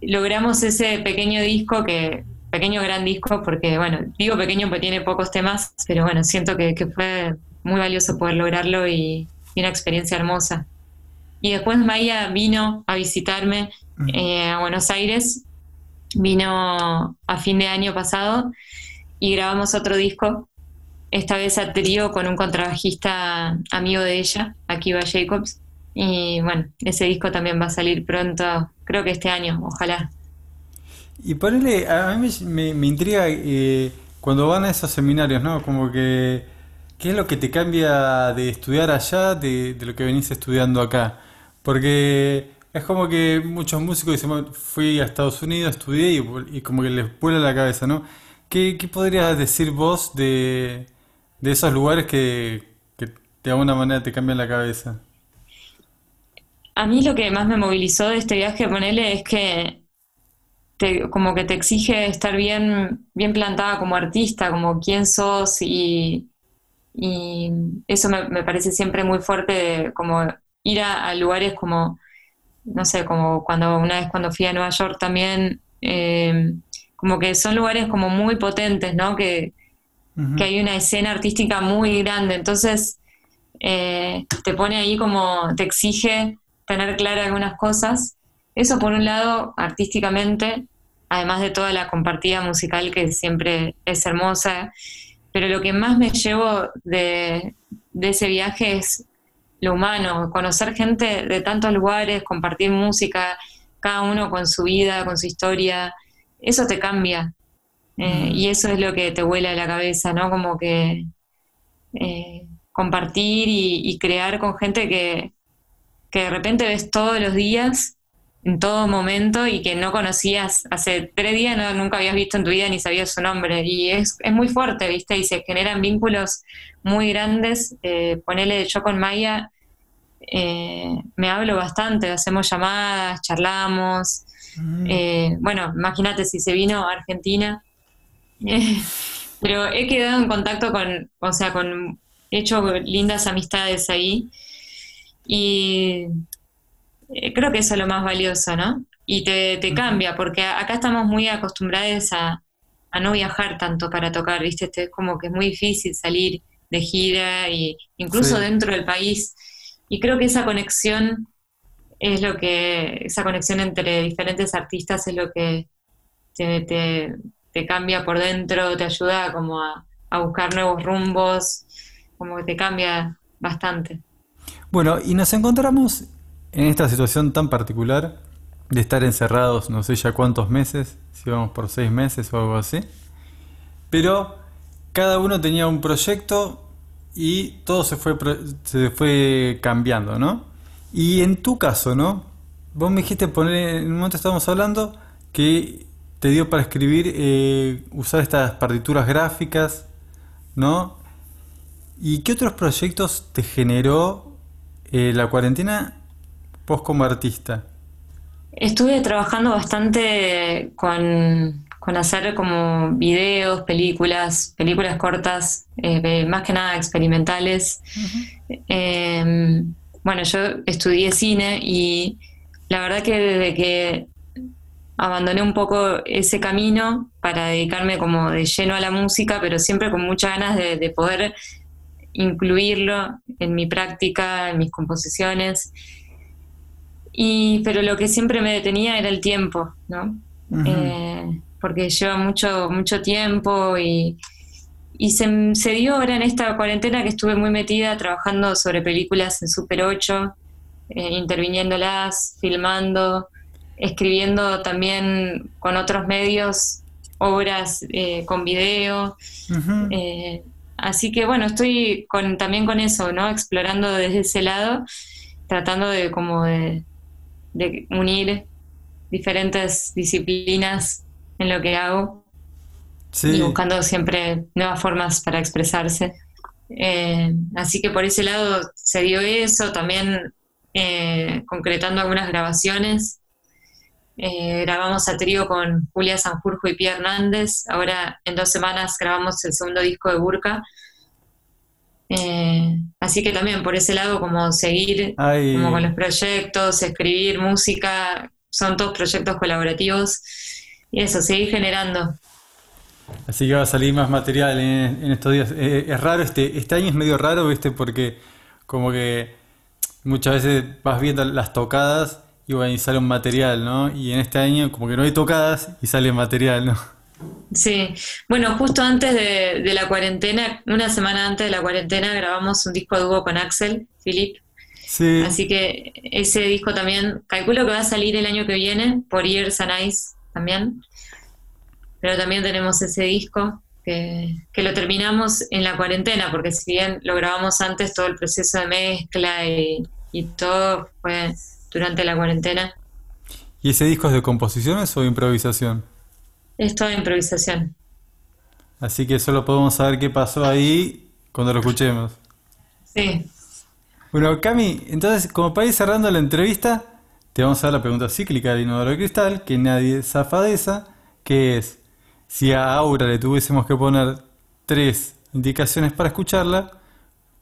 Logramos ese pequeño disco que, pequeño gran disco, porque bueno, digo pequeño porque tiene pocos temas, pero bueno, siento que, fue muy valioso poder lograrlo y, una experiencia hermosa. Y después Maya vino a visitarme eh, a Buenos Aires vino a fin de año pasado y grabamos otro disco, esta vez a trío con un contrabajista amigo de ella, Akiva Jacobs. Y bueno, ese disco también va a salir pronto, creo que este año, ojalá. Y ponele, a mí me, intriga eh, cuando van a esos seminarios, ¿no? Como que, ¿qué es lo que te cambia de estudiar allá de, de lo que venís estudiando acá? Porque es como que muchos músicos dicen, fui a Estados Unidos, estudié y, como que les vuela la cabeza, ¿no? ¿Qué, qué podrías decir vos de, de esos lugares que, que de alguna manera te cambian la cabeza? A mí lo que más me movilizó de este viaje, ponele, es que te, como que te exige estar bien, bien plantada como artista, como quién sos y, y eso me, me, parece siempre muy fuerte, como ir a, lugares como, no sé, como cuando una vez cuando fui a Nueva York también, eh, como que son lugares como muy potentes, ¿no? Que, que hay una escena artística muy grande, entonces eh, te pone ahí como, te exige tener claras algunas cosas. Eso por un lado, artísticamente, además de toda la compartida musical que siempre es hermosa, pero lo que más me llevo de, ese viaje es lo humano, conocer gente de tantos lugares, compartir música, cada uno con su vida, con su historia, eso te cambia. Eh, y eso es lo que te vuela la cabeza, ¿no? Como que eh, compartir y, crear con gente que, que de repente ves todos los días, en todo momento, y que no conocías hace tres días, no, nunca habías visto en tu vida ni sabías su nombre. Y es, es muy fuerte, ¿viste? Y se generan vínculos muy grandes. Eh, ponele yo con Maya, eh, me hablo bastante, hacemos llamadas, charlamos. Mm. Eh, bueno, imagínate si se vino a Argentina. <laughs> pero he quedado en contacto con, o sea, con, he hecho lindas amistades ahí y eh, creo que eso es lo más valioso, ¿no? Y te, te cambia, porque acá estamos muy acostumbrados a, no viajar tanto para tocar, ¿viste? Este, es como que es muy difícil salir de gira y incluso dentro del país. Y creo que esa conexión es lo que, esa conexión entre diferentes artistas es lo que te, te, te cambia por dentro, te ayuda como a, a buscar nuevos rumbos, como que te cambia bastante. Bueno, y nos encontramos en esta situación tan particular de estar encerrados no sé ya cuántos meses, si vamos por seis meses o algo así, pero cada uno tenía un proyecto y todo se fue, se fue cambiando, ¿no? Y en tu caso, ¿no? Vos me dijiste poner, en un momento estábamos hablando que te dio para escribir, eh, usar estas partituras gráficas, ¿no? ¿Y qué otros proyectos te generó eh, la cuarentena, vos como artista. Estuve trabajando bastante con, hacer como videos, películas, películas cortas, eh, más que nada experimentales. Em, bueno, yo estudié cine y la verdad que desde que abandoné un poco ese camino para dedicarme como de lleno a la música, pero siempre con muchas ganas de poder incluirlo en mi práctica, en mis composiciones. Y, pero lo que siempre me detenía era el tiempo, ¿no? Eh, porque lleva mucho, mucho tiempo y, y se, se, dio ahora en esta cuarentena que estuve muy metida trabajando sobre películas en Super 8, eh, interviniéndolas, filmando, escribiendo también con otros medios obras eh, con video. Así que bueno, estoy con, también con eso, ¿no? Explorando desde ese lado, tratando de como de, unir diferentes disciplinas en lo que hago y buscando siempre nuevas formas para expresarse. Eh, así que por ese lado se dio eso, también eh, concretando algunas grabaciones eh, grabamos a trío con Julia Sanjurjo y Pia Hernández. Ahora en dos semanas grabamos el segundo disco de Burka. Eh, así que también por ese lado como seguir como con los proyectos, escribir música, son todos proyectos colaborativos y eso, seguir generando. Así que va a salir más material en, estos días. Eh, es raro, este, este año es medio raro, ¿viste? Porque como que muchas veces vas viendo las tocadas y bueno, y sale un material, ¿no? Y en este año como que no hay tocadas y sale material, ¿no? Sí, bueno, justo antes de, la cuarentena, una semana antes de la cuarentena, grabamos un disco de dúo con Axel, Philip. Sí. Así que ese disco también, calculo que va a salir el año que viene, por Years and Ice también. pero también tenemos ese disco que, lo terminamos en la cuarentena, porque si bien lo grabamos antes, todo el proceso de mezcla y, y todo fue durante la cuarentena. ¿Y ese disco es de composiciones o de improvisación? Es toda improvisación. Así que solo podemos saber qué pasó ahí cuando lo escuchemos. Sí. Bueno, Cami, entonces, como para ir cerrando la entrevista, te vamos a dar la pregunta cíclica del inodoro de cristal, que nadie zafa de esa, que es, si a Aura le tuviésemos que poner tres indicaciones para escucharla,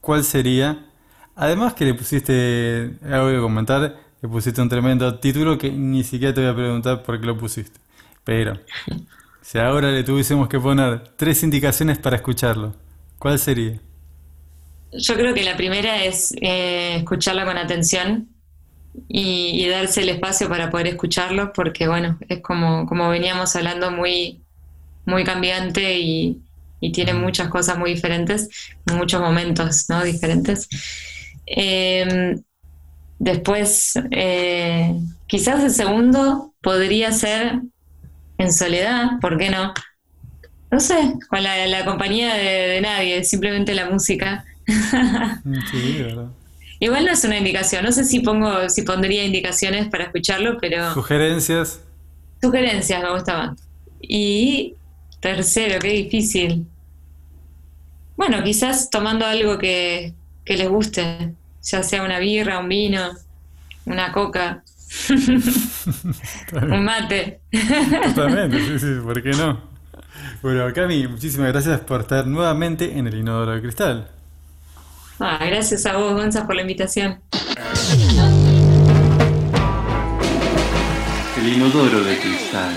¿cuál sería? Además que le pusiste, algo que comentar, pusiste un tremendo título que ni siquiera te voy a preguntar por qué lo pusiste. Pero, <laughs> si ahora le tuviésemos que poner tres indicaciones para escucharlo, ¿cuál sería? Yo creo que la primera es eh, escucharla con atención y, darse el espacio para poder escucharlo, porque bueno, es como, como veníamos hablando muy, muy cambiante y, tiene muchas cosas muy diferentes, muchos momentos ¿no? diferentes. Em, después, eh, quizás el segundo podría ser en soledad, ¿por qué no? No sé, con la, compañía de, nadie, simplemente la música. Sí, verdad. Igual no es una indicación, no sé si pongo, si pondría indicaciones para escucharlo, pero. Sugerencias. Sugerencias, me gustaban. Y tercero, qué difícil. Bueno, quizás tomando algo que, que les guste, ya sea una birra, un vino, una coca. <laughs> un mate. Totalmente, sí, sí, ¿por qué no? Bueno, Cami, muchísimas gracias por estar nuevamente en el Inodoro de Cristal. Ah, gracias a vos, Gonza, por la invitación. El Inodoro de Cristal.